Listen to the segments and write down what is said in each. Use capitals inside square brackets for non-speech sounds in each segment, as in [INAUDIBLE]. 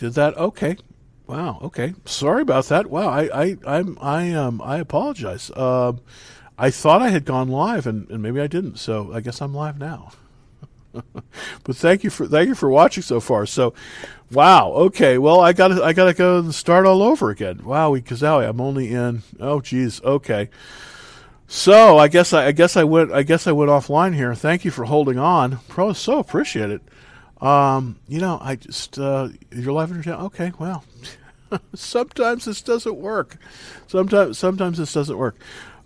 did that. Okay, wow. Okay, sorry about that. Wow, I I I'm I um I apologize. Um, I thought I had gone live, and, and maybe I didn't. So I guess I'm live now. [LAUGHS] but thank you for thank you for watching so far. So, wow. Okay. Well, I got to I got to go and start all over again. Wow, because I'm only in. Oh, geez. Okay. So I guess I, I, guess I went I guess I went offline here. Thank you for holding on. Pro, so appreciate it. Um, you know, I just uh, your channel? Okay. Well, [LAUGHS] sometimes this doesn't work. Sometimes sometimes this doesn't work.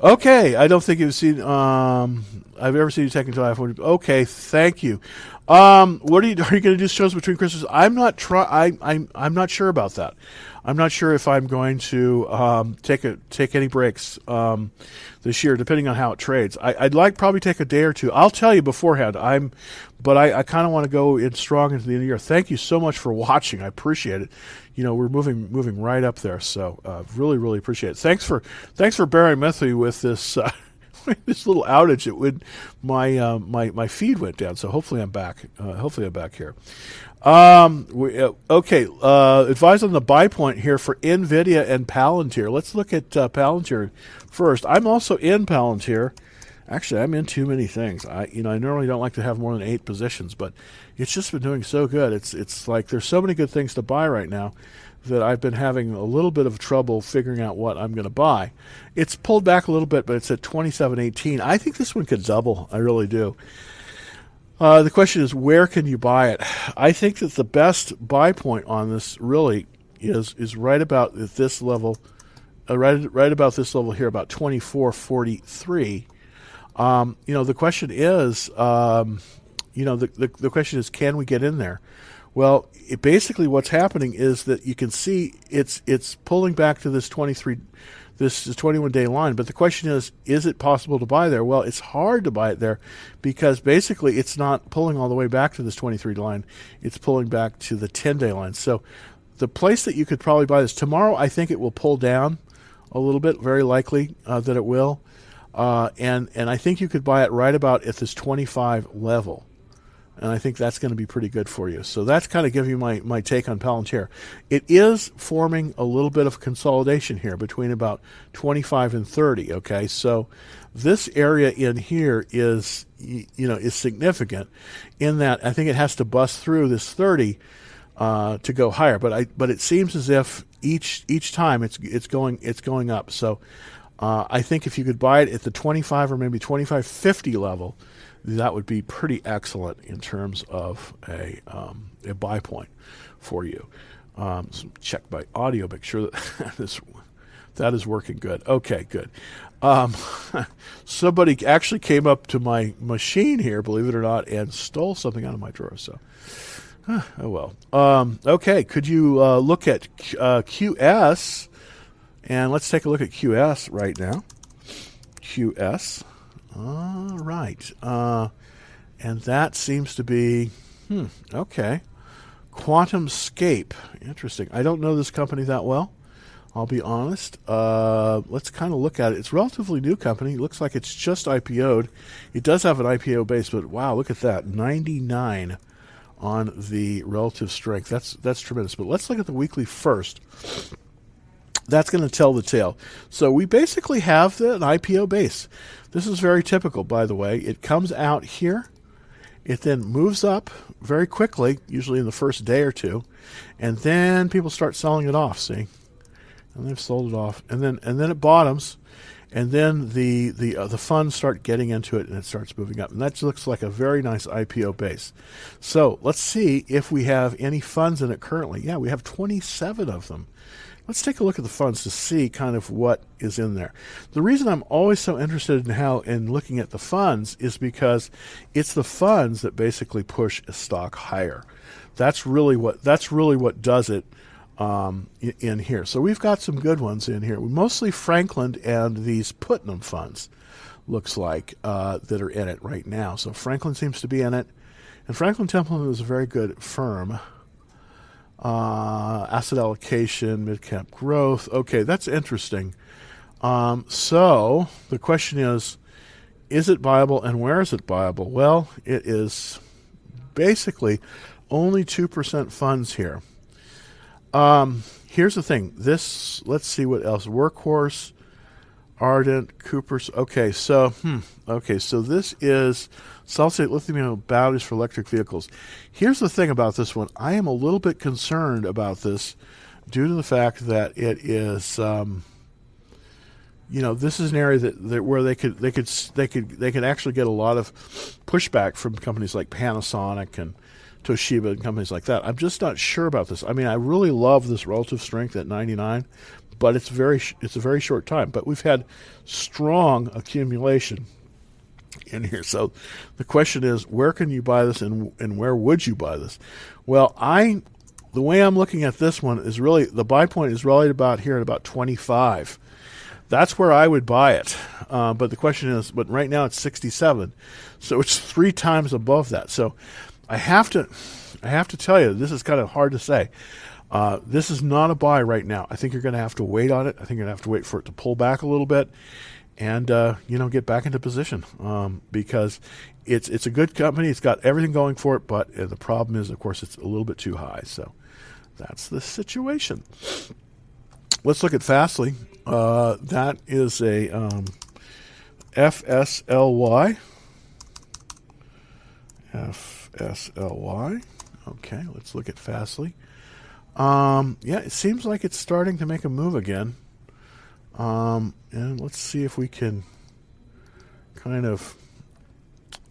Okay, I don't think you've seen. Um, I've ever seen you taking to iPhone. Okay, thank you. Um, what are you [LAUGHS] are you going to do shows between Christmas? I'm not try. I I'm I'm not sure about that. I'm not sure if I'm going to um, take a take any breaks um, this year, depending on how it trades. I, would like probably take a day or two. I'll tell you beforehand. I'm, but I, I kind of want to go in strong into the end of the year. Thank you so much for watching. I appreciate it. You know, we're moving moving right up there, so uh, really really appreciate it. Thanks for thanks for bearing with me with this. Uh, [LAUGHS] this little outage, it would my uh, my my feed went down. So hopefully I'm back. Uh, hopefully I'm back here. Um, we, uh, okay, uh, advise on the buy point here for NVIDIA and Palantir. Let's look at uh, Palantir first. I'm also in Palantir. Actually, I'm in too many things. I, you know, I normally don't like to have more than eight positions, but it's just been doing so good. It's, it's like there's so many good things to buy right now that I've been having a little bit of trouble figuring out what I'm going to buy. It's pulled back a little bit, but it's at 27.18. I think this one could double. I really do. Uh, the question is, where can you buy it? I think that the best buy point on this really is is right about at this level, uh, right right about this level here, about twenty four forty three. Um, you know, the question is, um, you know, the, the the question is, can we get in there? Well, it, basically, what's happening is that you can see it's it's pulling back to this twenty three this is 21 day line. But the question is, is it possible to buy there? Well, it's hard to buy it there because basically it's not pulling all the way back to this 23 line. It's pulling back to the 10 day line. So the place that you could probably buy this tomorrow, I think it will pull down a little bit, very likely uh, that it will. Uh, and, and I think you could buy it right about at this 25 level and I think that's going to be pretty good for you. So that's kind of giving you my, my take on Palantir. It is forming a little bit of consolidation here between about 25 and 30. Okay, so this area in here is you know is significant in that I think it has to bust through this 30 uh, to go higher. But I but it seems as if each each time it's it's going it's going up. So uh, I think if you could buy it at the 25 or maybe 2550 level that would be pretty excellent in terms of a, um, a buy point for you. Um, so check my audio, make sure that [LAUGHS] this, that is working good. Okay, good. Um, [LAUGHS] somebody actually came up to my machine here, believe it or not, and stole something out of my drawer. So, [SIGHS] oh well. Um, okay, could you uh, look at uh, QS? And let's take a look at QS right now. QS. All right. Uh, and that seems to be, hmm, okay. QuantumScape. Interesting. I don't know this company that well. I'll be honest. Uh, let's kind of look at it. It's a relatively new company. It looks like it's just IPO'd. It does have an IPO base, but wow, look at that. 99 on the relative strength. That's that's tremendous. But let's look at the weekly first. That's going to tell the tale. So we basically have the, an IPO base. This is very typical, by the way. It comes out here. It then moves up very quickly, usually in the first day or two, and then people start selling it off. See, and they've sold it off, and then and then it bottoms, and then the the uh, the funds start getting into it, and it starts moving up, and that looks like a very nice IPO base. So let's see if we have any funds in it currently. Yeah, we have 27 of them. Let's take a look at the funds to see kind of what is in there. The reason I'm always so interested in how in looking at the funds is because it's the funds that basically push a stock higher. That's really what that's really what does it um, in here. So we've got some good ones in here. Mostly Franklin and these Putnam funds looks like uh, that are in it right now. So Franklin seems to be in it, and Franklin Templeton is a very good firm uh, asset allocation, mid cap growth. Okay, that's interesting. Um, so the question is is it viable and where is it viable? Well, it is basically only 2% funds here. Um, here's the thing. This, let's see what else. Workhorse, Ardent, Cooper's. Okay, so, hmm, okay, so this is solid state lithium batteries for electric vehicles. Here's the thing about this one. I am a little bit concerned about this due to the fact that it is. Um, you know, this is an area that, that where they could they could they could they could actually get a lot of pushback from companies like Panasonic and Toshiba and companies like that. I'm just not sure about this. I mean, I really love this relative strength at 99, but it's very it's a very short time. But we've had strong accumulation in here. So the question is, where can you buy this, and and where would you buy this? Well, I the way I'm looking at this one is really the buy point is really about here at about 25. That's where I would buy it. Uh, but the question is, but right now it's 67, so it's three times above that. So I have to, I have to tell you, this is kind of hard to say. Uh, this is not a buy right now. I think you're going to have to wait on it. I think you're going to have to wait for it to pull back a little bit, and uh, you know get back into position um, because it's it's a good company. It's got everything going for it, but uh, the problem is, of course, it's a little bit too high. So that's the situation. Let's look at Fastly. Uh, that is a um, FSLY. FSLY. Okay, let's look at Fastly. Um, yeah, it seems like it's starting to make a move again. Um, and let's see if we can kind of,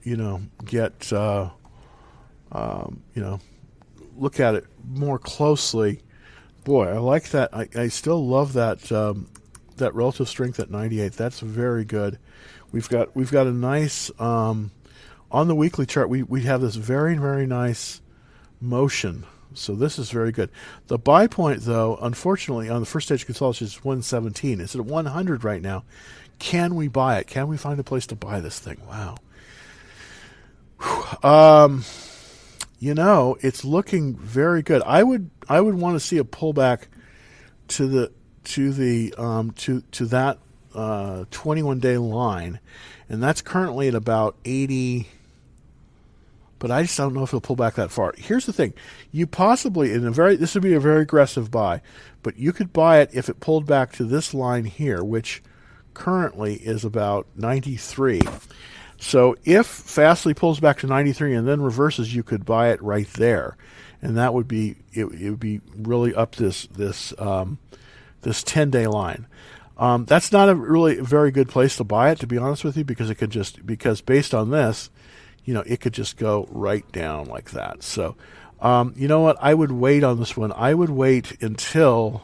you know, get, uh, um, you know, look at it more closely. Boy, I like that. I, I still love that um, that relative strength at 98. That's very good. We've got we've got a nice um, on the weekly chart. We we have this very very nice motion so this is very good. The buy point, though, unfortunately, on the first stage consolidation is 117. It's at 100 right now. Can we buy it? Can we find a place to buy this thing? Wow. Um, you know, it's looking very good. I would I would want to see a pullback to the to the um, to to that uh, 21 day line, and that's currently at about 80 but I just don't know if he'll pull back that far. Here's the thing: you possibly in a very this would be a very aggressive buy, but you could buy it if it pulled back to this line here, which currently is about 93. So if Fastly pulls back to 93 and then reverses, you could buy it right there, and that would be it, it would be really up this this um, this 10 day line. Um, that's not a really very good place to buy it, to be honest with you, because it could just because based on this, you know, it could just go right down like that. So, um, you know what? I would wait on this one. I would wait until.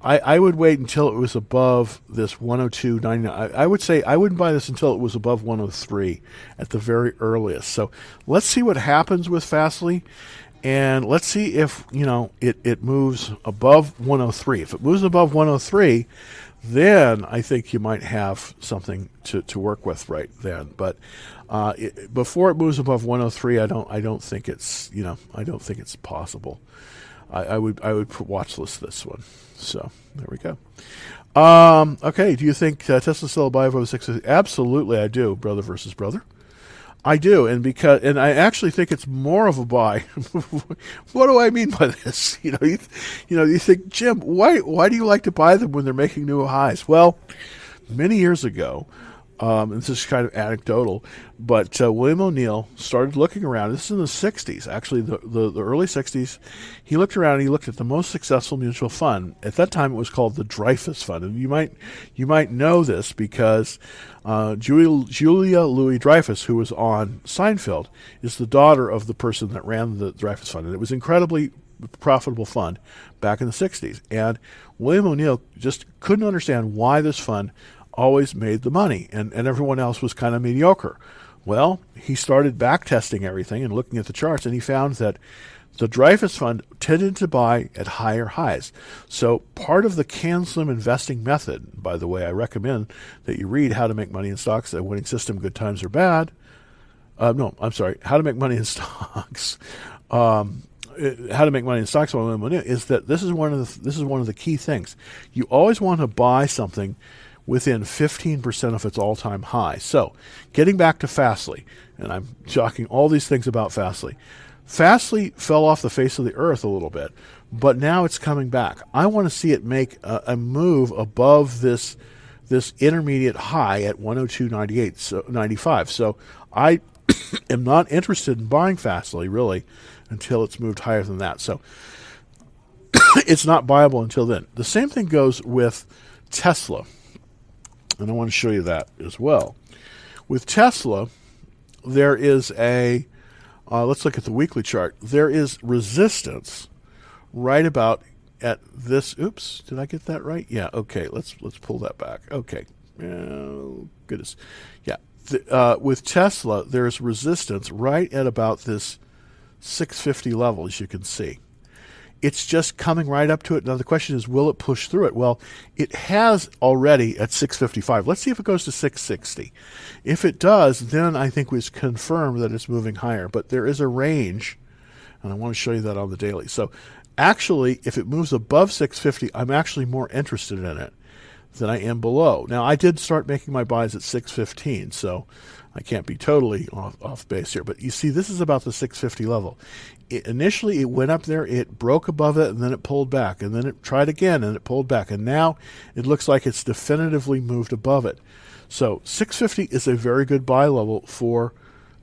I, I would wait until it was above this 102.99. I, I would say I wouldn't buy this until it was above 103 at the very earliest. So let's see what happens with Fastly, and let's see if you know it, it moves above 103. If it moves above 103, then I think you might have something to, to work with right then. But uh, it, before it moves above 103, I don't I don't think it's you know I don't think it's possible. I, I would I would watch list this one. So there we go. Um, okay, do you think uh, Tesla buy of 06? Absolutely, I do. Brother versus brother. I do, and because and I actually think it's more of a buy. [LAUGHS] what do I mean by this? [LAUGHS] You know, you, you know, you think, Jim, why why do you like to buy them when they're making new highs? Well, many years ago, um, this is kind of anecdotal, but uh, William O'Neill started looking around. This is in the 60s, actually, the, the, the, early 60s. He looked around and he looked at the most successful mutual fund. At that time, it was called the Dreyfus Fund. And you might, you might know this because uh, Julia, Julia Louis Dreyfus, who was on Seinfeld, is the daughter of the person that ran the Dreyfus Fund. And it was incredibly profitable fund back in the 60s. And William O'Neill just couldn't understand why this fund always made the money, and, and everyone else was kind of mediocre. Well, he started back testing everything and looking at the charts, and he found that the Dreyfus Fund tended to buy at higher highs. So, part of the CanSlim investing method, by the way, I recommend that you read How to Make Money in Stocks, A Winning System, Good Times or Bad. Uh, no, I'm sorry, How to Make Money in [LAUGHS] Stocks. Um, how to make money in stocks is that this is one of the this is one of the key things. You always want to buy something within 15% of its all time high. So, getting back to Fastly, and I'm talking all these things about Fastly. Fastly fell off the face of the earth a little bit, but now it's coming back. I want to see it make a, a move above this this intermediate high at 102.98 so 95. So I [COUGHS] am not interested in buying Fastly really until it's moved higher than that. So [COUGHS] it's not viable until then. The same thing goes with Tesla. And I want to show you that as well. With Tesla, there is a uh, let's look at the weekly chart. There is resistance right about at this. Oops, did I get that right? Yeah. Okay. Let's let's pull that back. Okay. Oh, goodness. Yeah. The, uh, with Tesla, there's resistance right at about this 650 level, as you can see. It's just coming right up to it. Now the question is, will it push through it? Well, it has already at 655. Let's see if it goes to 660. If it does, then I think we confirm that it's moving higher. But there is a range, and I want to show you that on the daily. So actually, if it moves above 650, I'm actually more interested in it than I am below. Now I did start making my buys at 615, so I can't be totally off, off base here. But you see, this is about the 650 level it, initially it went up there, it broke above it, and then it pulled back, and then it tried again, and it pulled back, and now it looks like it's definitively moved above it. So 650 is a very good buy level for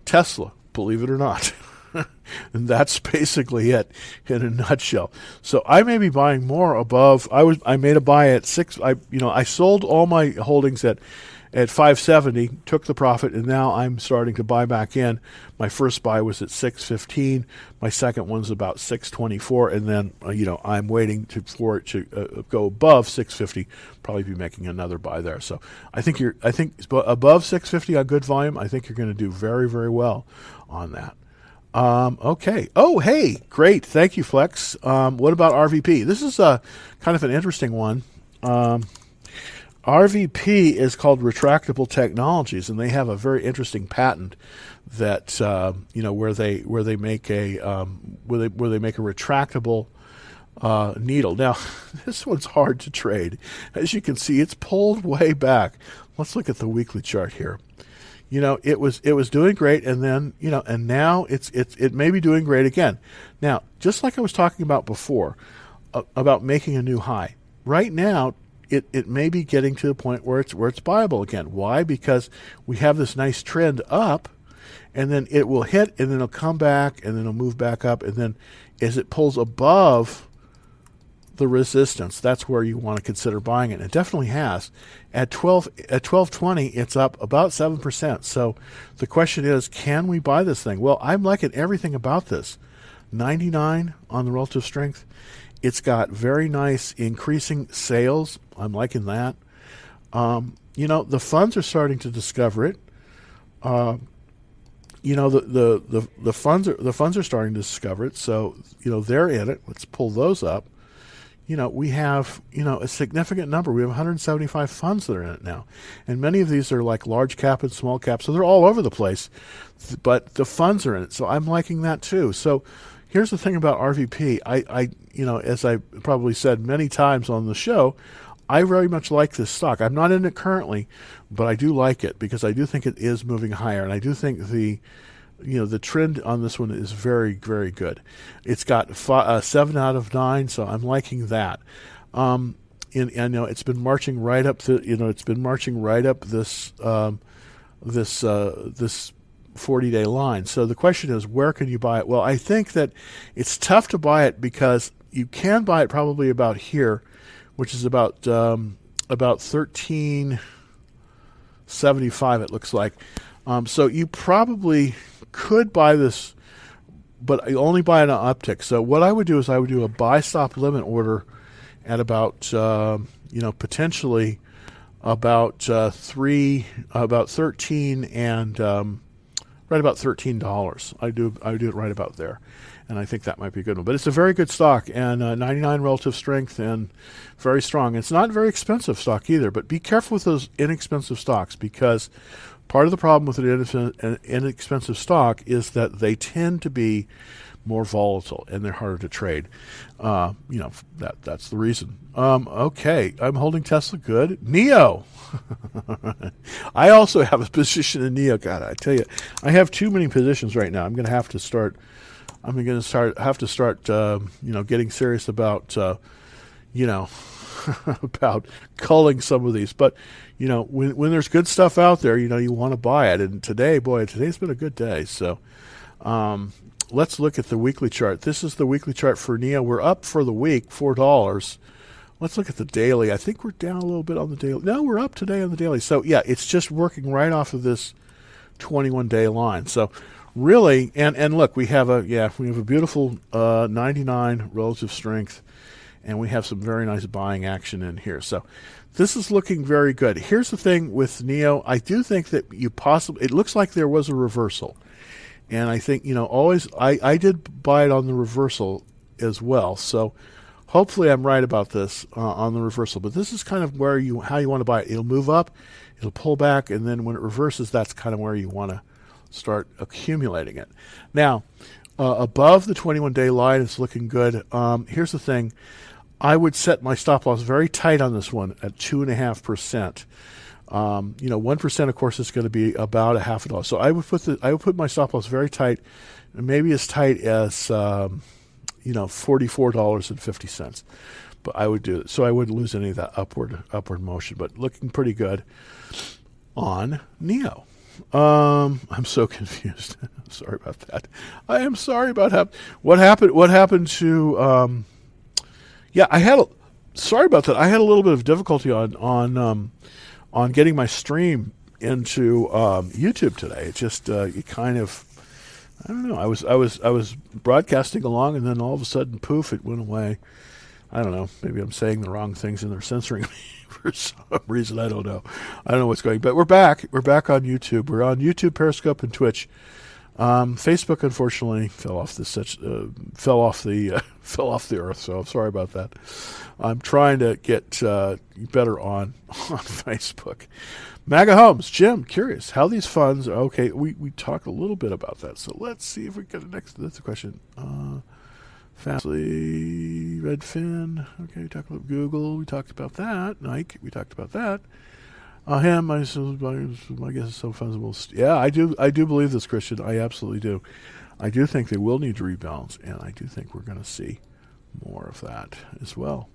Tesla, believe it or not. [LAUGHS] and that's basically it in a nutshell. So I may be buying more above. I was I made a buy at six. I you know I sold all my holdings at at 570, took the profit, and now I'm starting to buy back in. My first buy was at 615. My second one's about 624, and then uh, you know I'm waiting to, for it to uh, go above 650. Probably be making another buy there. So I think you're I think above 650 on good volume. I think you're going to do very very well on that. Um, okay. Oh, hey, great. Thank you, Flex. Um, what about RVP? This is a kind of an interesting one. Um, RVP is called Retractable Technologies, and they have a very interesting patent that uh, you know where they where they make a um, where they where they make a retractable uh, needle. Now, [LAUGHS] this one's hard to trade. As you can see, it's pulled way back. Let's look at the weekly chart here. You know, it was it was doing great, and then you know, and now it's it's it may be doing great again. Now, just like I was talking about before, uh, about making a new high. Right now, it, it may be getting to the point where it's where it's viable again. Why? Because we have this nice trend up, and then it will hit, and then it'll come back, and then it'll move back up, and then as it pulls above the resistance, that's where you want to consider buying it. It definitely has. At twelve at twelve twenty, it's up about seven percent. So the question is, can we buy this thing? Well, I'm liking everything about this. Ninety nine on the relative strength. It's got very nice increasing sales. I'm liking that. Um, you know, the funds are starting to discover it. Uh, you know, the, the, the, the funds are the funds are starting to discover it. So, you know, they're in it. Let's pull those up. You know, we have, you know, a significant number. We have 175 funds that are in it now. And many of these are like large cap and small cap. So they're all over the place. But the funds are in it. So I'm liking that too. So here's the thing about RVP. I, I, you know, as I probably said many times on the show, I very much like this stock. I'm not in it currently, but I do like it because I do think it is moving higher, and I do think the you know the trend on this one is very very good. It's got five, uh, seven out of nine, so I'm liking that. Um, and, and you know it's been marching right up to you know it's been marching right up this um, this uh, this 40 day line. So the question is, where can you buy it? Well, I think that it's tough to buy it because you can buy it probably about here, which is about um, about 1375. It looks like. Um, so you probably could buy this, but you only buy it on uptick. So what I would do is I would do a buy stop limit order at about uh, you know potentially about uh, three about 13 and um, right about thirteen dollars. I do I do it right about there, and I think that might be a good one. But it's a very good stock and uh, 99 relative strength and very strong. It's not very expensive stock either. But be careful with those inexpensive stocks because part of the problem with an inexpensive stock is that they tend to be more volatile and they're harder to trade. Uh, you know that that's the reason. Um, okay, I'm holding Tesla good. NIO. [LAUGHS] I also have a position in NIO. God, I tell you, I have too many positions right now. I'm going to have to start I'm going to start have to start uh, you know getting serious about uh, you know [LAUGHS] about culling some of these. But you know when when there's good stuff out there, you know you want to buy it. And today, boy, today's been a good day. So um, let's look at the weekly chart. This is the weekly chart for NIO. We're up for the week four dollars. Let's look at the daily. I think we're down a little bit on the daily. No, we're up today on the daily. So yeah, it's just working right off of this 21 day line. So really, and and look, we have a yeah, we have a beautiful uh, 99 relative strength, and we have some very nice buying action in here. So this is looking very good. Here's the thing with NIO. I do think that you possibly. It looks like there was a reversal, and I think you know always. I I did buy it on the reversal as well. So hopefully I'm right about this uh, on the reversal. But this is kind of where you how you want to buy it. It'll move up, it'll pull back, and then when it reverses, that's kind of where you want to start accumulating it. Now, uh, above the 21 day line, it's looking good. Um, here's the thing I would set my stop loss very tight on this one at 2.5%. Um, you know, 1%, of course, is going to be about a half a dollar. So I would put the, I would put my stop loss very tight, maybe as tight as, um, you know, $44.50. But I would do. So I wouldn't lose any of that upward upward motion, but looking pretty good on NIO. Um, I'm so [LAUGHS] confused. [LAUGHS] sorry about that. I am sorry about hap- what happened. What happened to? Um, yeah, I had. A, sorry about that. I had a little bit of difficulty on on um, on getting my stream into um, YouTube today. It just uh, it kind of. I don't know. I was I was I was broadcasting along, and then all of a sudden, poof! It went away. I don't know. Maybe I'm saying the wrong things, and they're censoring [LAUGHS] me for some reason. I don't know. I don't know what's going. But we're back. We're back on YouTube. We're on YouTube, Periscope, and Twitch. Um, Facebook, unfortunately, fell off the uh, fell off the uh, [LAUGHS] fell off the earth. So I'm sorry about that. I'm trying to get uh, better on [LAUGHS] on Facebook. MAGA Homes, Jim, curious how these funds. Are, Okay, we we talked a little bit about that. So let's see if we get the next. That's a question. Uh, Fastly, Redfin. Okay, we talked about Google. We talked about that. Nike. We talked about that. Uh, him, I, I guess funds will. St- yeah, I do. I do believe this, Christian. I absolutely do. I do think they will need to rebalance, and I do think we're going to see more of that as well.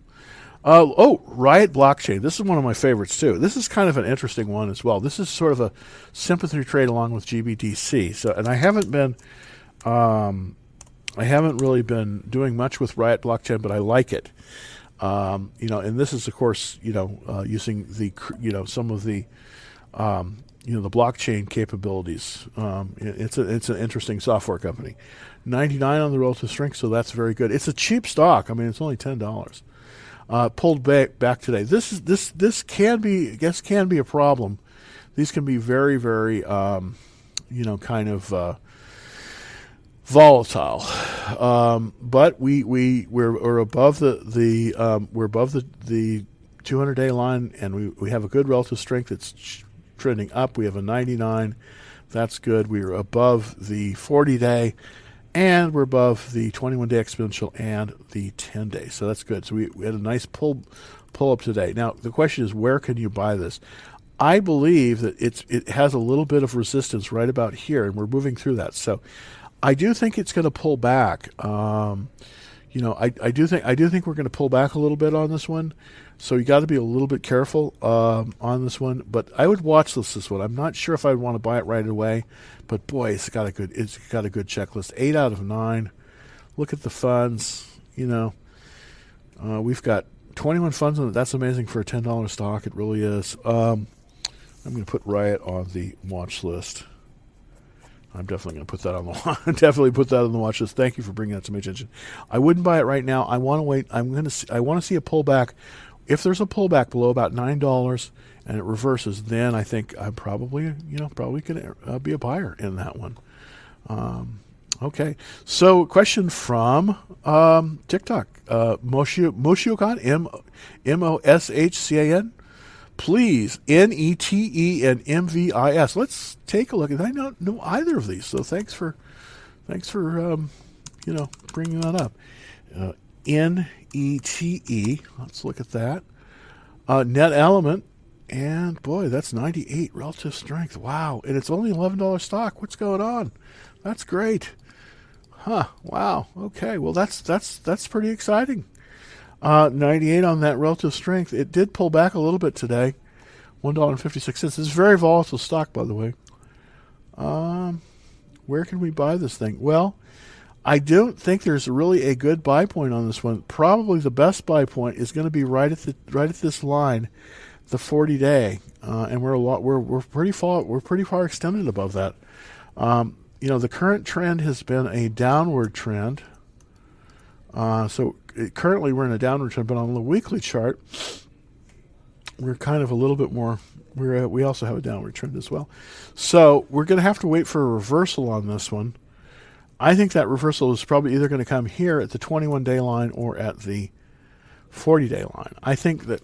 Uh, oh, Riot Blockchain. This is one of my favorites too. This is kind of an interesting one as well. This is sort of a sympathy trade along with GBTC. So, and I haven't been um, I haven't really been doing much with Riot blockchain, but I like it. Um, you know, and this is of course, you know, uh, using the you know some of the um, you know the blockchain capabilities. Um, it's a it's an interesting software company. Ninety nine on the relative strength, so that's very good. It's a cheap stock. I mean, it's only ten dollars. Uh, pulled back back today. This is this this can be I guess can be a problem. These can be very very um, you know kind of uh, volatile. Um, but we we we're, we're above the the um, we're above the the 200 day line, and we we have a good relative strength. It's trending up. We have a 99. That's good. We are above the 40 day, and we're above the 21 day exponential and the 10 day. So that's good. So we, we had a nice pull pull up today. Now the question is, where can you buy this? I believe that it's it has a little bit of resistance right about here, and we're moving through that. So I do think it's going to pull back. Um, you know, I, I do think I do think we're going to pull back a little bit on this one. So you got to be a little bit careful um, on this one. But I would watch this this one. I'm not sure if I'd want to buy it right away, but boy, it's got a good it's got a good checklist. Eight out of nine. Look at the funds. You know, uh, we've got 21 funds on it. That's amazing for a ten dollar stock. It really is. Um, I'm going to put Riot on the watch list. I'm definitely going to put that on the [LAUGHS] definitely put that on the watch list. Thank you for bringing that to my attention. I wouldn't buy it right now. I want to wait. I'm going to. see, I want to see a pullback. If there's a pullback below about nine dollars and it reverses, then I think I'm probably you know probably to uh, be a buyer in that one. Um, okay. So question from um, TikTok. Uh, Moshiokan M M O S H C A N please N E T E and M V I S. Let's take a look. I don't know either of these, so thanks for thanks for um, you know bringing that up. Uh, N E T E. Let's look at that. Uh, net element, and boy, that's 98 relative strength. Wow, and it's only $11 stock. What's going on? That's great. Huh. Wow. Okay. Well, that's that's that's pretty exciting. Uh, 98 on that relative strength. It did pull back a little bit today. One dollar and fifty six cents. It's a very volatile stock, by the way. Um, where can we buy this thing? Well, I don't think there's really a good buy point on this one. Probably the best buy point is going to be right at the right at this line, the 40 day, uh, and we're a lot we're we're pretty far we're pretty far extended above that. Um, you know, the current trend has been a downward trend. Uh, so it, currently we're in a downward trend, but on the weekly chart, we're kind of a little bit more. We're uh, we also have a downward trend as well. So we're going to have to wait for a reversal on this one. I think that reversal is probably either going to come here at the 21 day line or at the 40 day line. I think that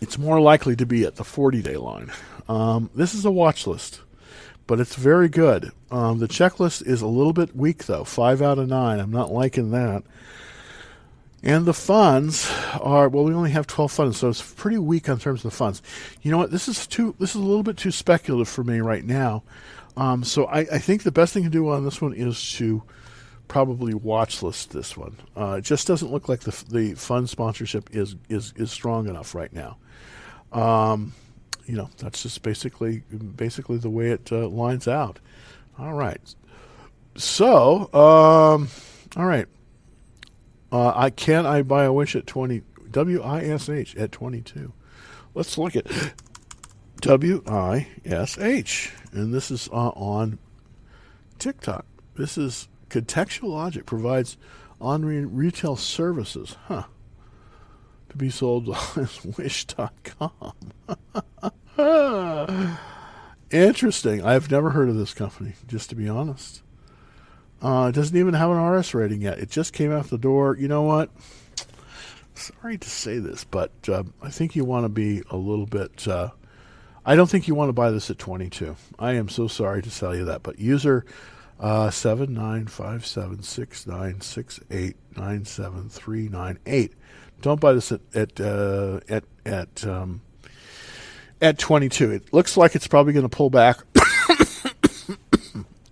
it's more likely to be at the 40 day line. Um, this is a watch list but it's very good. Um, the checklist is a little bit weak, though. Five out of nine. I'm not liking that. And the funds are well, we only have 12 funds, so it's pretty weak in terms of the funds. You know what? This is too. This is a little bit too speculative for me right now. Um, so I, I, think the best thing to do on this one is to probably watch list this one. Uh, it just doesn't look like the the fund sponsorship is is is strong enough right now. Um, you know, that's just basically basically the way it uh, lines out. All right. So, um, all right. Uh, I can I buy a wish at twenty W I S H at twenty two. Let's look at W I S H, and this is uh, on TikTok. This is Contextual Logic provides on retail services, huh? To be sold on [LAUGHS] Wish.com. [LAUGHS] Interesting. I've never heard of this company, just to be honest. Uh, it doesn't even have an RS rating yet. It just came out the door. You know what? Sorry to say this, but uh, I think you want to be a little bit. Uh, I don't think you want to buy this at 22. I am so sorry to tell you that, but user uh, seven nine five seven six nine six eight nine seven three nine eight. Don't buy this at at uh, at at um, at 22. It looks like it's probably going to pull back.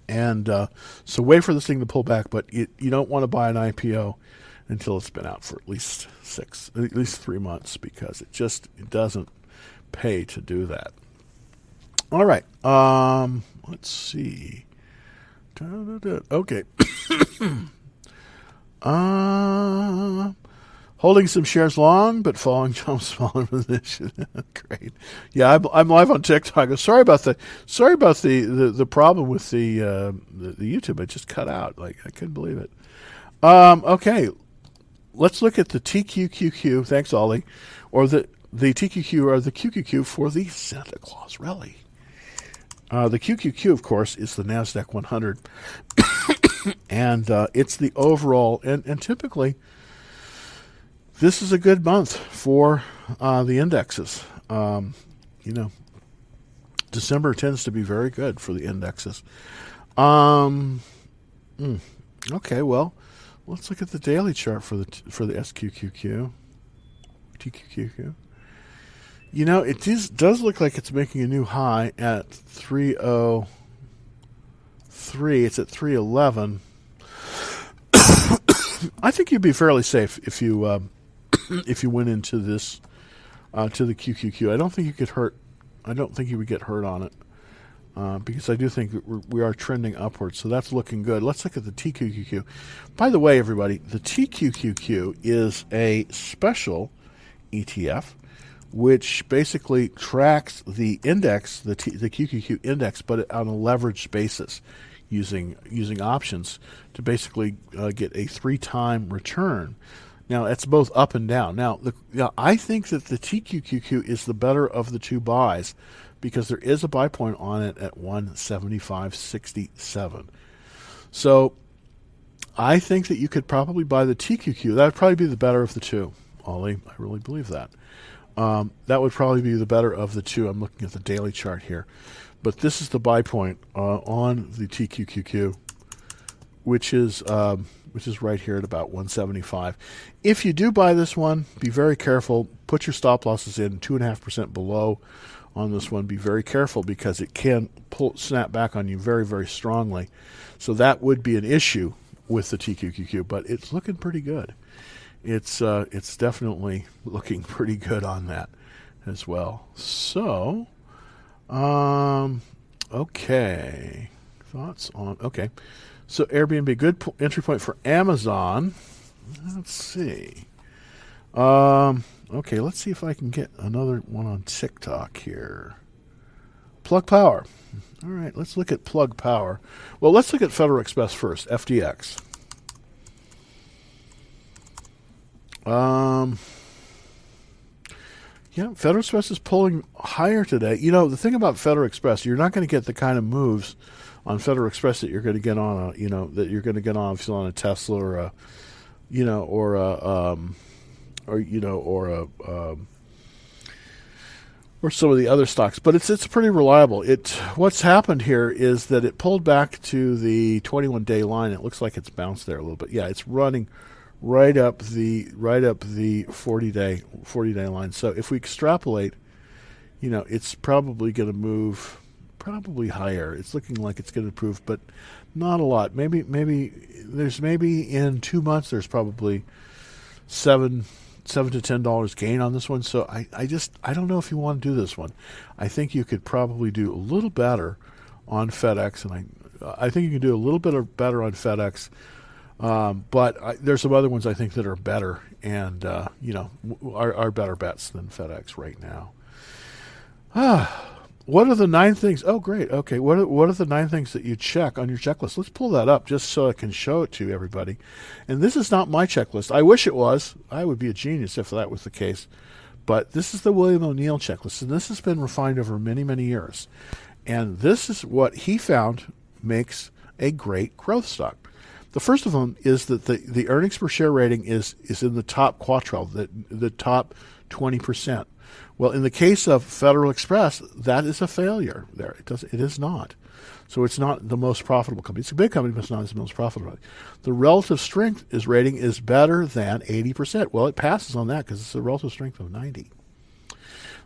And uh, so wait for this thing to pull back, but you, you don't want to buy an IPO until it's been out for at least six, at least three months, because it just it doesn't pay to do that. All right. Um, let's see. Okay. [COUGHS] uh, Holding some shares long, but falling from [LAUGHS] smaller position. [LAUGHS] Great. Yeah, I'm, I'm, live on TikTok. Sorry about the sorry about the, the, the problem with the, uh, the, the YouTube. It just cut out. Like I couldn't believe it. Um, okay, let's look at the TQQQ. Thanks, Ollie, or the the TQQ or the QQQ for the Santa Claus rally. Uh, the QQQ, of course, is the Nasdaq 100, [COUGHS] and uh, it's the overall and and typically this is a good month for uh, the indexes. Um, you know, December tends to be very good for the indexes. Um, mm, okay, well, let's look at the daily chart for the for the SQQQ, TQQQ. You know, it is, does look like it's making a new high at 303. It's at 311. [COUGHS] I think you'd be fairly safe if you um, [CLEARS THROAT] if you went into this uh, to the QQQ. I don't think you could hurt. I don't think you would get hurt on it uh, because I do think we are trending upwards. So that's looking good. Let's look at the TQQQ. By the way, everybody, the TQQQ is a special ETF which basically tracks the index, the T, the QQQ index, but on a leveraged basis, using using options to basically uh, get a three time return. Now it's both up and down. Now, the, now I think that the TQQQ is the better of the two buys because there is a buy point on it at 175.67. So I think that you could probably buy the TQQ. That would probably be the better of the two, Ollie. I really believe that. Um, that would probably be the better of the two. I'm looking at the daily chart here. But this is the buy point uh, on the TQQQ, which is um, which is right here at about 175. If you do buy this one, be very careful. Put your stop losses in two and a half percent below on this one. Be very careful because it can pull snap back on you very very strongly. So that would be an issue with the TQQQ, but it's looking pretty good. It's uh, it's definitely looking [LAUGHS] pretty good on that as well. So, um, okay, thoughts on okay. So Airbnb, good entry point for Amazon. Let's see. Um, okay, let's see if I can get another one on TikTok here. Plug Power. All right, let's look at Plug Power. Well, let's look at Federal Express first, FDX. Um, yeah, Federal Express is pulling higher today. You know, the thing about Federal Express, you're not going to get the kind of moves on Federal Express that you're going to get on a, you know, that you're going to get on if you're on a Tesla or a, you know, or a, um, or you know, or a, um, or some of the other stocks. But it's it's pretty reliable. It what's happened here is that it pulled back to the 21 day line. It looks like it's bounced there a little bit. Yeah, it's running right up the right up the 40 day 40 day line. So if we extrapolate, you know, it's probably going to move probably higher. It's looking like it's going to improve, but not a lot. Maybe maybe there's maybe in 2 months there's probably 7 seven to ten dollars gain on this one. So I, I just I don't know if you want to do this one. I think you could probably do a little better on FedEx, and I I think you can do a little bit better on FedEx. Um, but I, there's some other ones I think that are better, and uh, you know are, are better bets than FedEx right now. Ah, what are the nine things? Oh, great. Okay, what are, what are the nine things that you check on your checklist? Let's pull that up just so I can show it to everybody. And this is not my checklist. I wish it was. I would be a genius if that was the case. But this is the William O'Neill checklist, and this has been refined over many, many years. And this is what he found makes a great growth stock. The first of them is that the, the earnings per share rating is, is in the top quartile, the, the top 20%. Well, in the case of Federal Express, that is a failure. There, it does. It is not. So it's not the most profitable company. It's a big company, but it's not the most profitable. The relative strength is rating is better than 80%. Well, it passes on that because it's a relative strength of 90.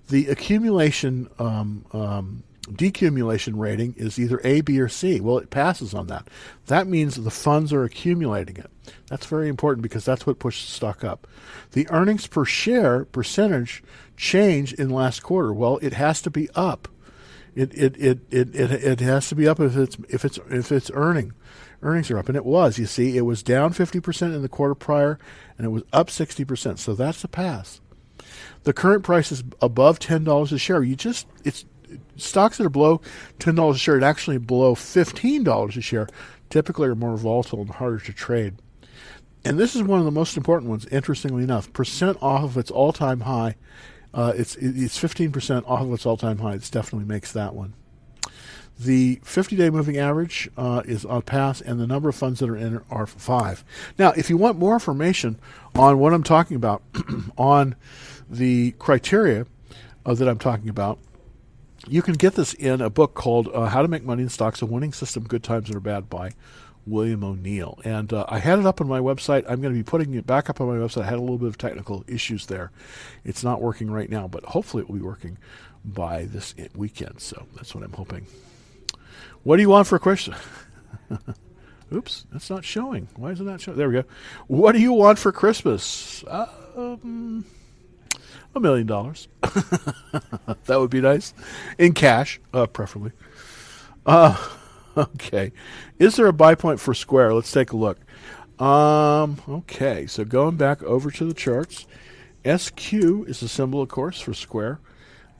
The accumulation um, um, decumulation rating is either A, B, or C. Well, it passes on that. That means the funds are accumulating it. That's very important because that's what pushes stock up. The earnings per share percentage change in last quarter? Well, it has to be up. It it, it, it, it, it has to be up if it's if it's if it's earning. Earnings are up, and it was. You see, it was down 50% in the quarter prior, and it was up 60%. So that's a pass. The current price is above $10 a share. You just it's stocks that are below $10 a share and actually below $15 a share typically are more volatile and harder to trade. And this is one of the most important ones, interestingly enough. Percent off of its all time high uh, it's it's 15% off of its all-time high. It definitely makes that one. The 50-day moving average uh, is on pass, and the number of funds that are in are five. Now, if you want more information on what I'm talking about, [CLEARS THROAT] on the criteria uh, that I'm talking about, you can get this in a book called uh, "How to Make Money in Stocks: A Winning System, Good Times and Bad" by William O'Neill. And uh, I had it up on my website. I'm going to be putting it back up on my website. I had a little bit of technical issues there. It's not working right now, but hopefully it will be working by this weekend. So that's what I'm hoping. What do you want for a question? [LAUGHS] Oops, that's not showing. Why is it not showing? There we go. What do you want for Christmas? Um, a million dollars. [LAUGHS] that would be nice. In cash, uh, preferably. Uh, [LAUGHS] okay. Is there a buy point for Square? Let's take a look. Um, okay, so going back over to the charts, SQ is the symbol, of course, for Square.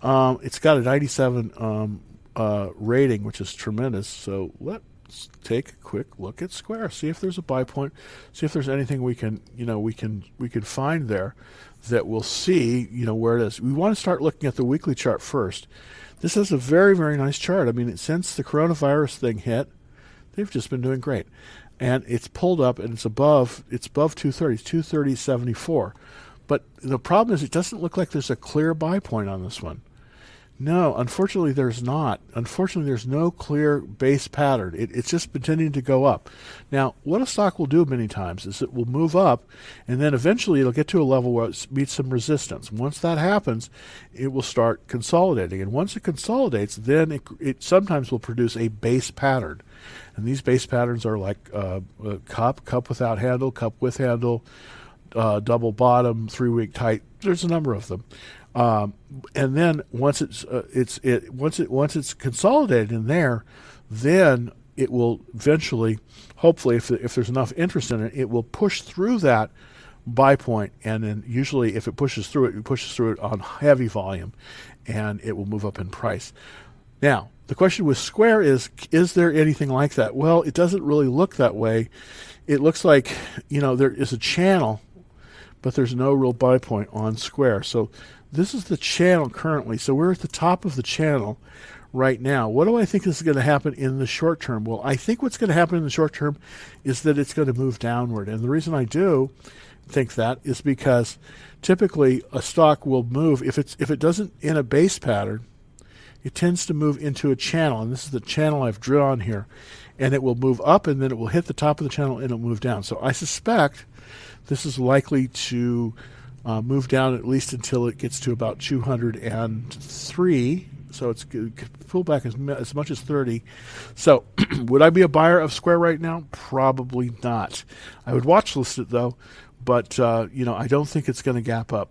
Um, it's got a 97 um, uh, rating, which is tremendous. So let's take a quick look at Square. See if there's a buy point. See if there's anything we can, you know, we can we can find there that we'll see, you know, where it is. We want to start looking at the weekly chart first. This is a very, very nice chart. I mean, since the coronavirus thing hit, they've just been doing great. And it's pulled up and it's above it's above 230, it's 230.74. But the problem is it doesn't look like there's a clear buy point on this one. No, unfortunately, there's not. Unfortunately, there's no clear base pattern. It, it's just continuing to go up. Now, what a stock will do many times is it will move up, and then eventually it'll get to a level where it meets some resistance. Once that happens, it will start consolidating, and once it consolidates, then it, it sometimes will produce a base pattern. And these base patterns are like uh, cup, cup without handle, cup with handle, uh, double bottom, three week tight. There's a number of them. Um, and then once it's uh, it's it once it once it's consolidated in there, then it will eventually, hopefully, if if there's enough interest in it, it will push through that buy point, and then usually if it pushes through it, it pushes through it on heavy volume, and it will move up in price. Now, the question with Square is: Is there anything like that? Well, it doesn't really look that way. It looks like you know there is a channel, but there's no real buy point on Square. So this is the channel currently. So we're at the top of the channel right now. What do I think is going to happen in the short term? Well, I think what's going to happen in the short term is that it's going to move downward. And the reason I do think that is because typically a stock will move if it's if it doesn't in a base pattern, it tends to move into a channel. And this is the channel I've drawn here. And it will move up and then it will hit the top of the channel and it'll move down. So I suspect this is likely to uh, move down at least until it gets to about 203. So it's pull back as, as much as 30. So [CLEARS THROAT] would I be a buyer of Square right now? Probably not. I would watch list it though, but uh, you know I don't think it's going to gap up.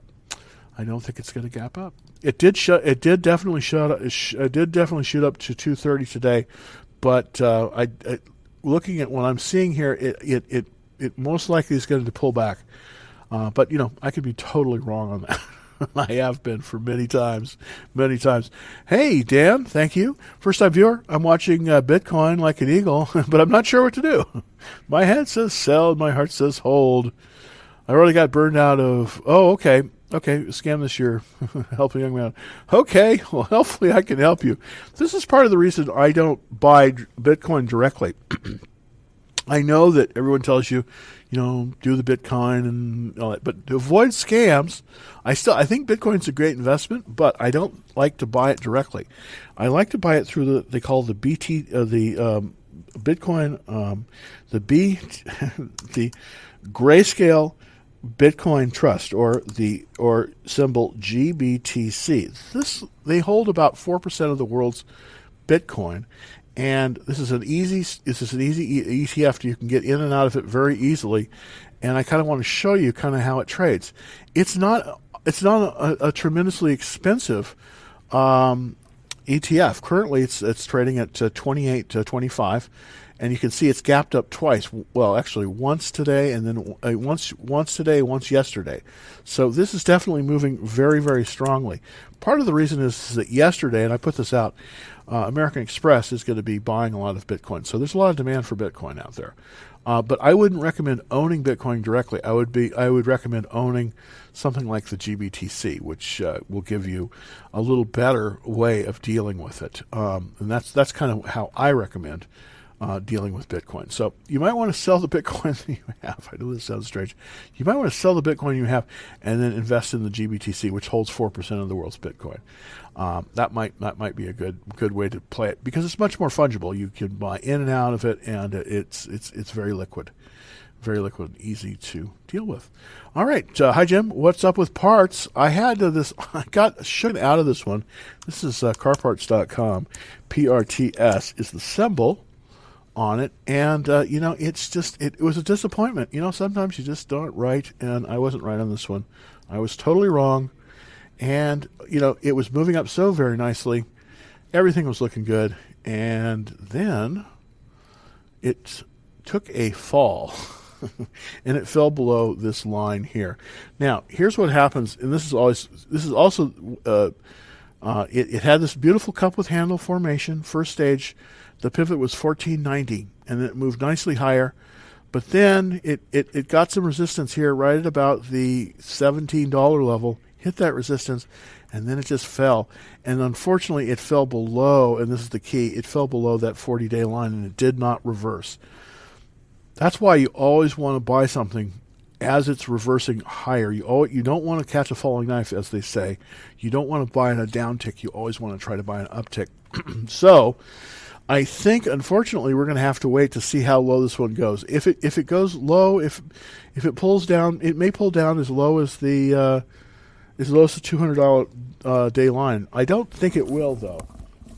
I don't think it's going to gap up. It did shut. It did definitely shut. It did definitely shoot up to 230 today, but uh, I, I, looking at what I'm seeing here, it it it, it most likely is going to pull back. Uh, but you know, I could be totally wrong on that. [LAUGHS] I have been for many times, many times. Hey, Dan, thank you. First time viewer. I'm watching uh, Bitcoin like an eagle, [LAUGHS] but I'm not sure what to do. [LAUGHS] My head says sell, my heart says hold. I already got burned out of. Oh, okay, okay. Scam this year, help a young man. Okay, well, hopefully I can help you. This is part of the reason I don't buy Bitcoin directly. [CLEARS THROAT] I know that everyone tells you you know, do the Bitcoin and all that. But to avoid scams, I still I think Bitcoin's a great investment, but I don't like to buy it directly. I like to buy it through the they call the BT uh, the um, Bitcoin um, the B [LAUGHS] the grayscale Bitcoin Trust or the or symbol GBTC. This they hold about four percent of the world's Bitcoin, and this is an easy this is an easy ETF. You can get in and out of it very easily, and I kind of want to show you kind of how it trades. It's not it's not a, a tremendously expensive um, ETF. Currently, it's it's trading at uh, 28 to 25, and you can see it's gapped up twice. Well, actually, once today, and then uh, once once today, once yesterday. So this is definitely moving very very strongly. Part of the reason is that yesterday, and I put this out uh, American Express is going to be buying a lot of Bitcoin. So there's a lot of demand for Bitcoin out there. Uh, but I wouldn't recommend owning Bitcoin directly. I would be I would recommend owning something like the GBTC, which uh, will give you a little better way of dealing with it. Um, and that's that's kind of how I recommend uh, dealing with Bitcoin. So you might want to sell the Bitcoin [LAUGHS] that you have. I know this sounds strange. You might want to sell the Bitcoin you have and then invest in the GBTC, which holds four percent of the world's Bitcoin. Um, that might that might be a good good way to play it because it's much more fungible. You can buy in and out of it, and it's it's it's very liquid, very liquid, easy to deal with. All right, uh, hi Jim. What's up with parts? I had uh, this. [LAUGHS] I got shook out of this one. This is uh, CarParts.com. PRTS is the symbol on it, and uh, you know it's just it, it was a disappointment. You know sometimes you just don't right, and I wasn't right on this one. I was totally wrong. And you know it was moving up so very nicely. Everything was looking good. And then it took a fall [LAUGHS] and it fell below this line here. Now here's what happens and this is always this is also uh, uh, it, it had this beautiful cup with handle formation first stage the pivot was 1490 and it moved nicely higher but then it, it, it got some resistance here right at about the $17 level hit that resistance, and then it just fell. And unfortunately, it fell below, and this is the key it fell below that 40 day line and it did not reverse. That's why you always want to buy something as it's reversing higher. You oh, you don't want to catch a falling knife, as they say. You don't want to buy in a downtick. You always want to try to buy an uptick. [CLEARS THROAT] so, I think unfortunately we're going to have to wait to see how low this one goes. If it if it goes low, if if it pulls down, it may pull down as low as the uh, as low as the two hundred dollar uh, day line. I don't think it will though.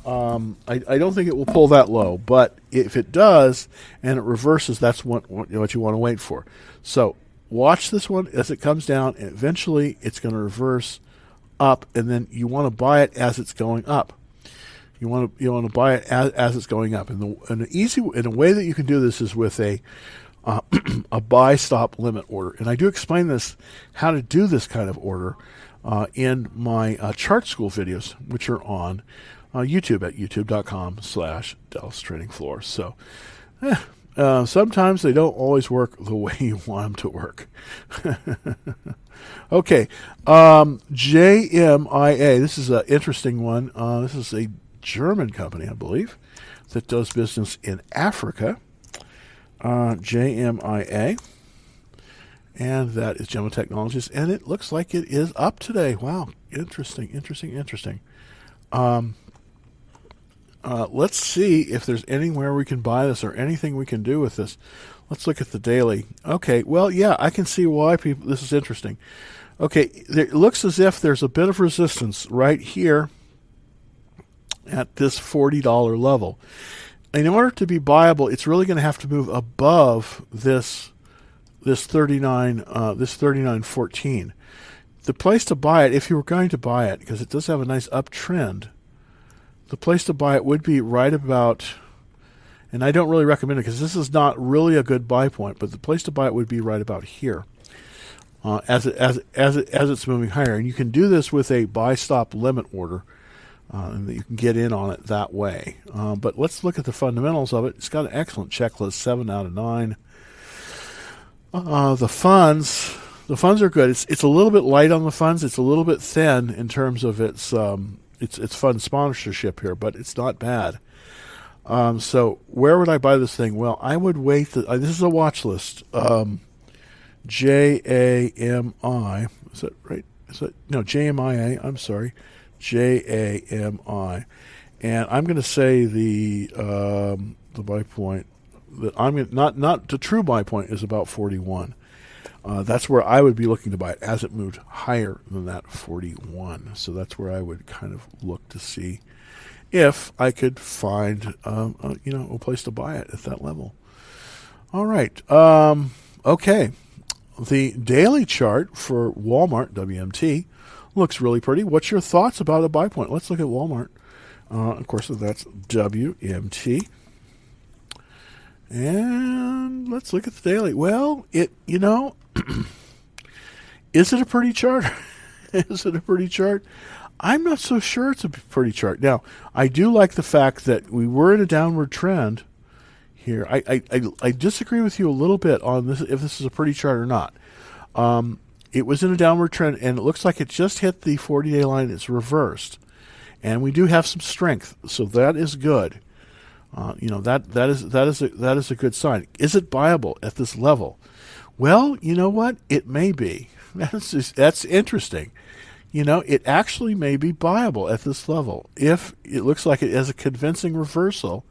Um, I, I, don't think it will pull that low, but if it does and it reverses, that's what, what, what you want to wait for. So watch this one as it comes down, and eventually it's going to reverse up, and then you want to buy it as it's going up. You want to you want to buy it as, as it's going up, and the easy and a way that you can do this is with a uh, [CLEARS THROAT] a buy stop limit order, and I do explain this how to do this kind of order uh, in my uh, chart school videos, which are on uh, YouTube at youtube.com/slash Dallas Trading Floor. So. Eh, uh, sometimes they don't always work the [LAUGHS] way you want them to work. [LAUGHS] okay, um, JMIA. This is an interesting one. This is a German company, I believe, that does business in Africa. Uh, JMIA. And that is Jumia Technologies. And it looks like it is up today. Wow. Interesting, interesting, interesting. Um, uh, let's see if there's anywhere we can buy this or anything we can do with this. Let's look at the daily. Okay, well, yeah, I can see why people. This is interesting. Okay, it looks as if there's a bit of resistance right here at this forty dollar level. In order to be buyable, it's really going to have to move above this this thirty nine uh, this thirty nine fourteen. The place to buy it, if you were going to buy it, because it does have a nice uptrend the place to buy it would be right about, and I don't really recommend it because this is not really a good buy point, but the place to buy it would be right about here. Uh, as it, as as it, as it's moving higher, and you can do this with a buy stop limit order, uh, and you can get in on it that way. Uh, but let's look at the fundamentals of it. It's got an excellent checklist, seven out of nine. Uh, the funds, the funds are good. It's it's a little bit light on the funds. It's a little bit thin in terms of its um, it's it's fund sponsorship here, but it's not bad. Um, so where would I buy this thing? Well, I would wait. The, uh, this is a watch list. Um, J A M I. Is that right? Is that no J M I A? I'm sorry, J A M I. And I'm going to say the um, the buy point that I'm not not the true buy point is about 41. Uh, that's where I would be looking to buy it as it moved higher than that 41. So that's where I would kind of look to see if I could find, um, a, you know, a place to buy it at that level. All right. Um, okay. The daily chart for Walmart WMT looks really pretty. What's your thoughts about a buy point? Let's look at Walmart. Uh, of course, that's WMT. And let's look at the daily. Well, it you know, [CLEARS THROAT] is it a pretty chart? [LAUGHS] is it a pretty chart? I'm not so sure it's a pretty chart. Now, I do like the fact that we were in a downward trend here. I, I, I, I disagree with you a little bit on this if this is a pretty chart or not. Um, it was in a downward trend, and it looks like it just hit the 40 day line. It's reversed. And we do have some strength, so that is good. Uh, you know that that is that is a, that is a good sign. Is it viable at this level? Well, you know what? It may be. [LAUGHS] That's just, that's interesting. You know, it actually may be viable at this level if it looks like it has a convincing reversal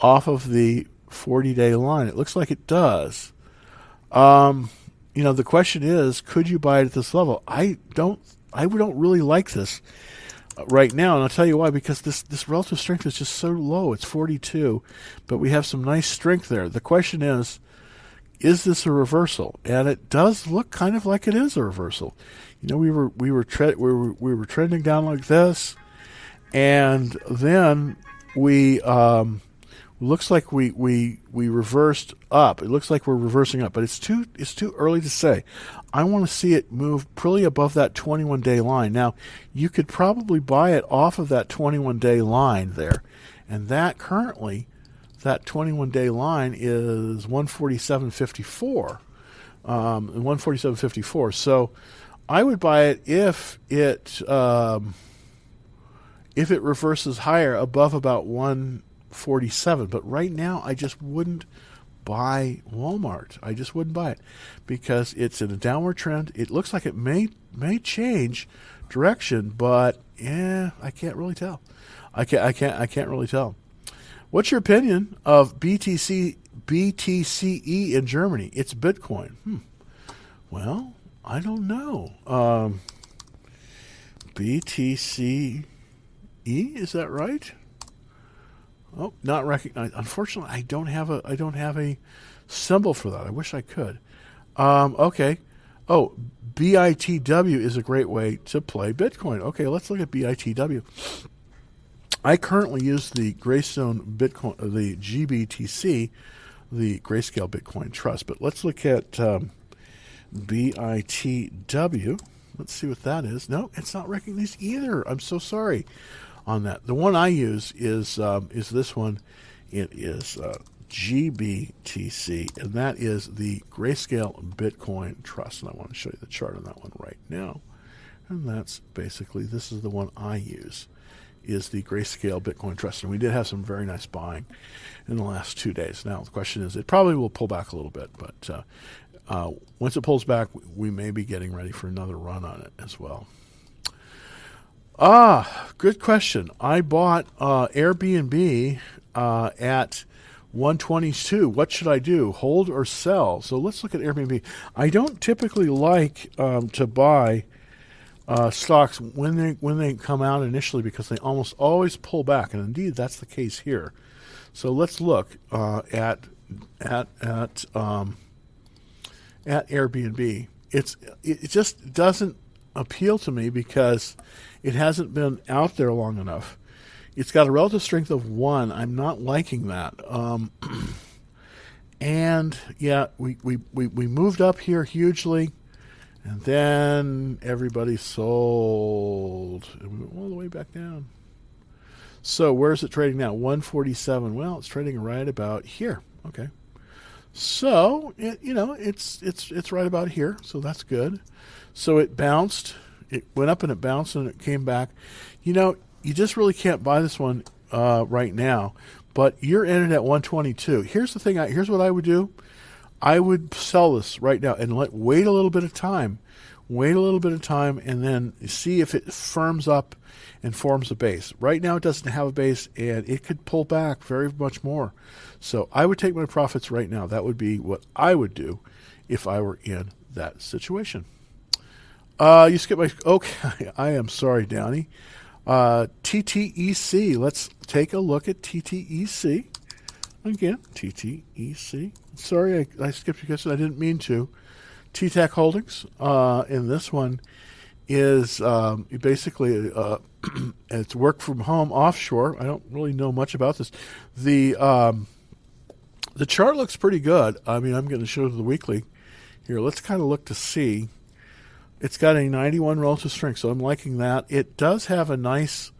off of the 40-day line. It looks like it does. Um, you know, the question is, could you buy it at this level? I don't. I don't really like this right now, and I'll tell you why. Because this this relative strength is just so low. It's 42, but we have some nice strength there. The question is, is this a reversal? And it does look kind of like it is a reversal. You know, we were we were tre- we were we were trending down like this, and then we um, looks like we, we we reversed up. It looks like we're reversing up, but it's too it's too early to say. I want to see it move pretty above that 21 day line. Now, you could probably buy it off of that 21 day line there, and that currently that 21 day line is 147.54. Um, 147.54. So I would buy it if it um, if it reverses higher above about 147. But right now, I just wouldn't buy Walmart. I just wouldn't buy it because it's in a downward trend. It looks like it may may change direction, but yeah, I can't really tell. I can't I can't I can't really tell. What's your opinion of BTC BTCE in Germany? It's Bitcoin. Hmm. Well, I don't know. Um, BTCE is that right? Oh, not recognized. Unfortunately, I don't have a I don't have a symbol for that. I wish I could. Um, okay. Oh, BITW is a great way to play Bitcoin. Okay, let's look at BITW. I currently use the Greystone Bitcoin, uh, the GBTC, the Grayscale Bitcoin Trust. But let's look at um, BITW. Let's see what that is. No, it's not recognized either. I'm so sorry on that. The one I use is um, is this one. It is uh, GBTC, and that is the Grayscale Bitcoin Trust. And I want to show you the chart on that one right now. And that's basically this is the one I use. Is the Grayscale Bitcoin Trust, and we did have some very nice buying in the last two days. Now the question is, it probably will pull back a little bit, but uh, uh, once it pulls back, we may be getting ready for another run on it as well. Ah, good question. I bought uh, Airbnb uh, at 122. What should I do? Hold or sell? So let's look at Airbnb. I don't typically like um, to buy uh, stocks when they when they come out initially because they almost always pull back, and indeed that's the case here. So let's look uh, at at at um, at Airbnb. It's it just doesn't appeal to me because it hasn't been out there long enough. It's got a relative strength of one. I'm not liking that. Um, [CLEARS THROAT] and yeah, we, we, we, we moved up here hugely, and then everybody sold. And we went all the way back down. So where's it trading now? 147. Well, it's trading right about here. Okay. So it, you know it's it's it's right about here. So that's good. So it bounced it went up and it bounced and it came back. You know, you just really can't buy this one uh, right now, but you're in it at 122. Here's the thing. I, here's what I would do. I would sell this right now and let wait a little bit of time. Wait a little bit of time and then see if it firms up and forms a base. Right now, it doesn't have a base and it could pull back very much more. So I would take my profits right now. That would be what I would do if I were in that situation. Uh, you skipped my. Okay, [LAUGHS] I am sorry, Downey. Uh, TTEC. Let's take a look at TTEC again. TTEC. Sorry, I, I skipped because I didn't mean to. TTEC Holdings. Uh, this one is um, basically uh, [CLEARS THROAT] it's work from home offshore. I don't really know much about this. The um, the chart looks pretty good. I mean, I'm going to show the weekly here. Let's kind of look to see it's got a 91 relative strength, so I'm liking that. It does have a nice,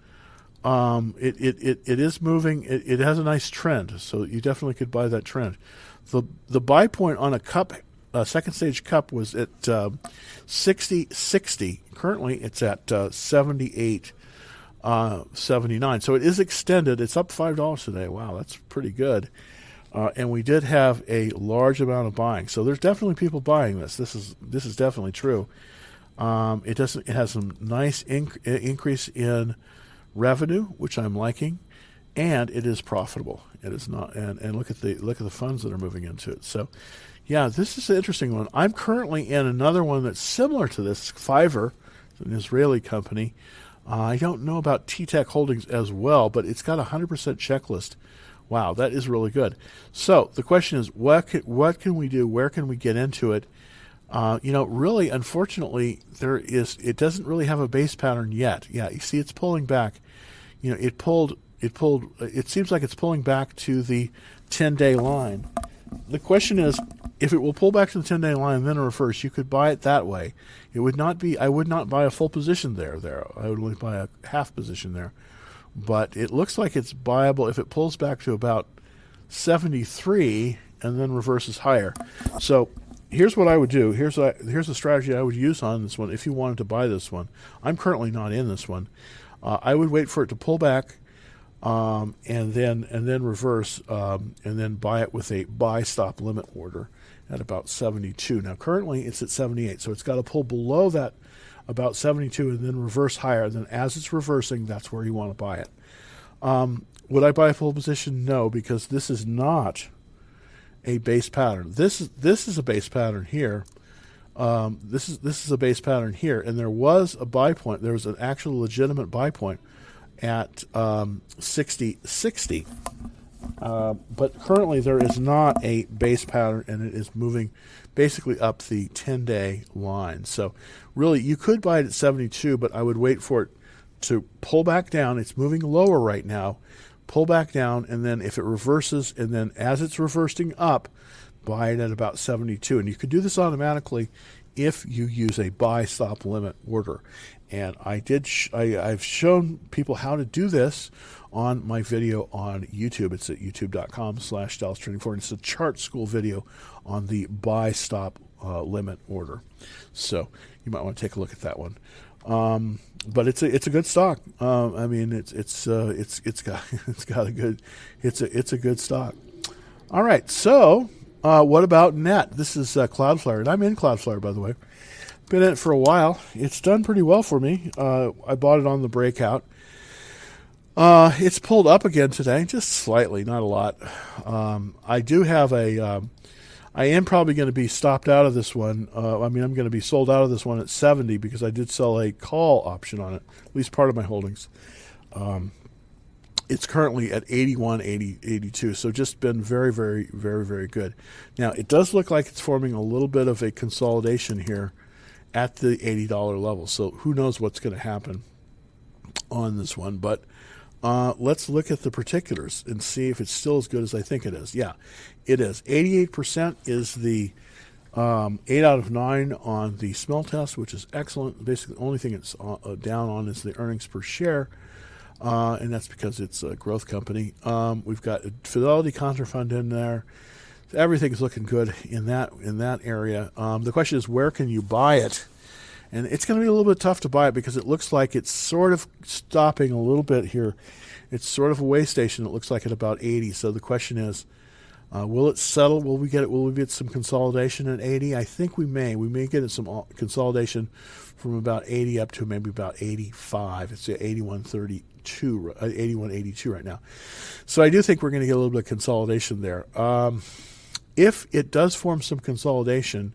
um, it, it, it, it is moving, it, it has a nice trend, so you definitely could buy that trend. The, the buy point on a cup, a second stage cup was at uh, 60 60. Currently, it's at uh, 78 uh, 79. So it is extended. It's up $5 today. Wow, that's pretty good. Uh, and we did have a large amount of buying. So there's definitely people buying this. This is this is definitely true. Um, it doesn't. It has some nice inc- increase in revenue, which I'm liking, and it is profitable. It is not. And, and look at the look at the funds that are moving into it. So, yeah, this is an interesting one. I'm currently in another one that's similar to this. Fiverr, an Israeli company. Uh, I don't know about TTEC Holdings as well, but it's got a hundred percent checklist. Wow, that is really good. So the question is, what can, what can we do? Where can we get into it? Uh, you know, really, unfortunately, there is. It doesn't really have a base pattern yet. Yeah, you see, it's pulling back. You know, it pulled. It pulled. It seems like it's pulling back to the 10-day line. The question is, if it will pull back to the 10-day line and then reverse, you could buy it that way. It would not be. I would not buy a full position there. There, I would only buy a half position there. But it looks like it's buyable if it pulls back to about 73 and then reverses higher. So here's what I would do. Here's a, here's the strategy I would use on this one if you wanted to buy this one. I'm currently not in this one. Uh, I would wait for it to pull back um, and then and then reverse um, and then buy it with a buy stop limit order at about 72. Now currently it's at 78, so it's got to pull below that about 72 and then reverse higher. Then as it's reversing, that's where you want to buy it. Um, would I buy a full position? No, because this is not a base pattern. This is this is a base pattern here. Um, this is this is a base pattern here, and there was a buy point. There was an actual legitimate buy point at um, 60 60. Uh, but currently there is not a base pattern, and it is moving basically up the 10 day line. So, really, you could buy it at 72, but I would wait for it to pull back down. It's moving lower right now. Pull back down, and then if it reverses, and then as it's reversing up, buy it at about 72. And you could do this automatically if you use a buy stop limit order. And I did, sh- I, I've shown people how to do this on my video on YouTube. It's at youtube.com slash Dallas Trading. It's a chart school video on the buy stop uh, limit order. So you might want to take a look at that one. Um, but it's a it's a good stock. Um, I mean it's it's uh, it's it's got [LAUGHS] it's got a good it's a it's a good stock. All right, so uh, what about net? This is uh, Cloudflare, and I'm in Cloudflare by the way. Been in it for a while. It's done pretty well for me. Uh, I bought it on the breakout. Uh, it's pulled up again today, just slightly, not a lot. Um, I do have a. Um, I am probably going to be stopped out of this one. Uh, I mean, I'm going to be sold out of this one at 70 because I did sell a call option on it, at least part of my holdings. Um, it's currently at 81, 80, 82. So just been very, very, very, very good. Now, it does look like it's forming a little bit of a consolidation here at the $80 level. So who knows what's going to happen on this one. But uh, let's look at the particulars and see if it's still as good as I think it is. Yeah, it is. 88% is the um, 8 out of 9 on the smell test, which is excellent. Basically, the only thing it's uh, uh, down on is the earnings per share, uh, and that's because it's a growth company. Um, we've got a Fidelity Contra Fund in there. Everything is looking good in that in that area. Um, the question is, where can you buy it? And it's going to be a little bit tough to buy it because it looks like it's sort of stopping a little bit here. It's sort of a way station. It looks like at about 80. So the question is, uh, will it settle? Will we get it? Will we get some consolidation at 80? I think we may. We may get some uh, consolidation from about 80 up to maybe about 85. It's at 81.32, uh, 81.82 right now. So I do think we're going to get a little bit of consolidation there. Um, if it does form some consolidation,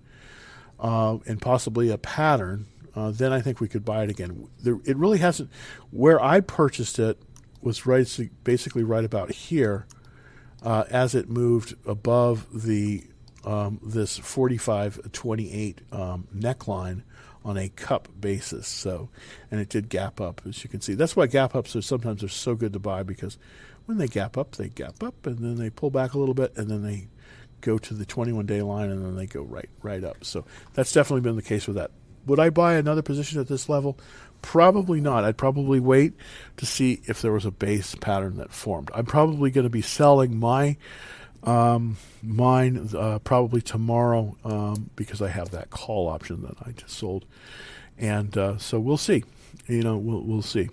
uh, and possibly a pattern, uh, then I think we could buy it again. There, it really hasn't. Where I purchased it was right, basically right about here, uh, as it moved above the um, this 4528 um, neckline on a cup basis. So, and it did gap up, as you can see. That's why gap ups are sometimes are so good to buy because when they gap up, they gap up and then they pull back a little bit and then they go to the 21 day line and then they go right right up. So that's definitely been the case with that. Would I buy another position at this level? Probably not. I'd probably wait to see if there was a base pattern that formed. I'm probably going to be selling my um, mine uh, probably tomorrow um, because I have that call option that I just sold, and uh, so we'll see. You know, we'll we'll see.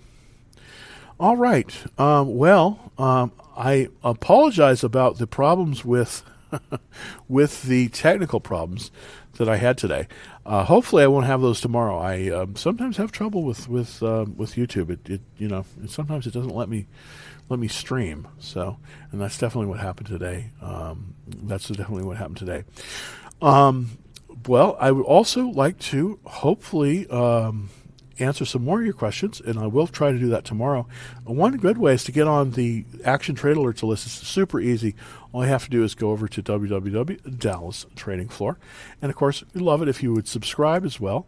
All right. Um, well, um, I apologize about the problems with [LAUGHS] with the technical problems that I had today. Uh, hopefully, I won't have those tomorrow. I um, sometimes have trouble with with uh, with YouTube. It, it you know sometimes it doesn't let me let me stream. So, and that's definitely what happened today. Um, that's definitely what happened today. Um, well, I would also like to hopefully um, answer some more of your questions, and I will try to do that tomorrow. One good way is to get on the Action Trade Alerts list. It's super easy. All you have to do is go over to www.dallas Trading Floor, and of course, we'd love it if you would subscribe as well.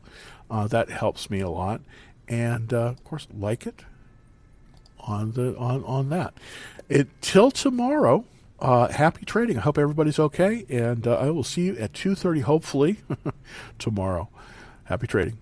Uh, that helps me a lot, and uh, of course, like it on the on on that. Until tomorrow. Uh, happy trading. I hope everybody's okay, and uh, I will see you at 2.30, hopefully, [LAUGHS] tomorrow. Happy trading.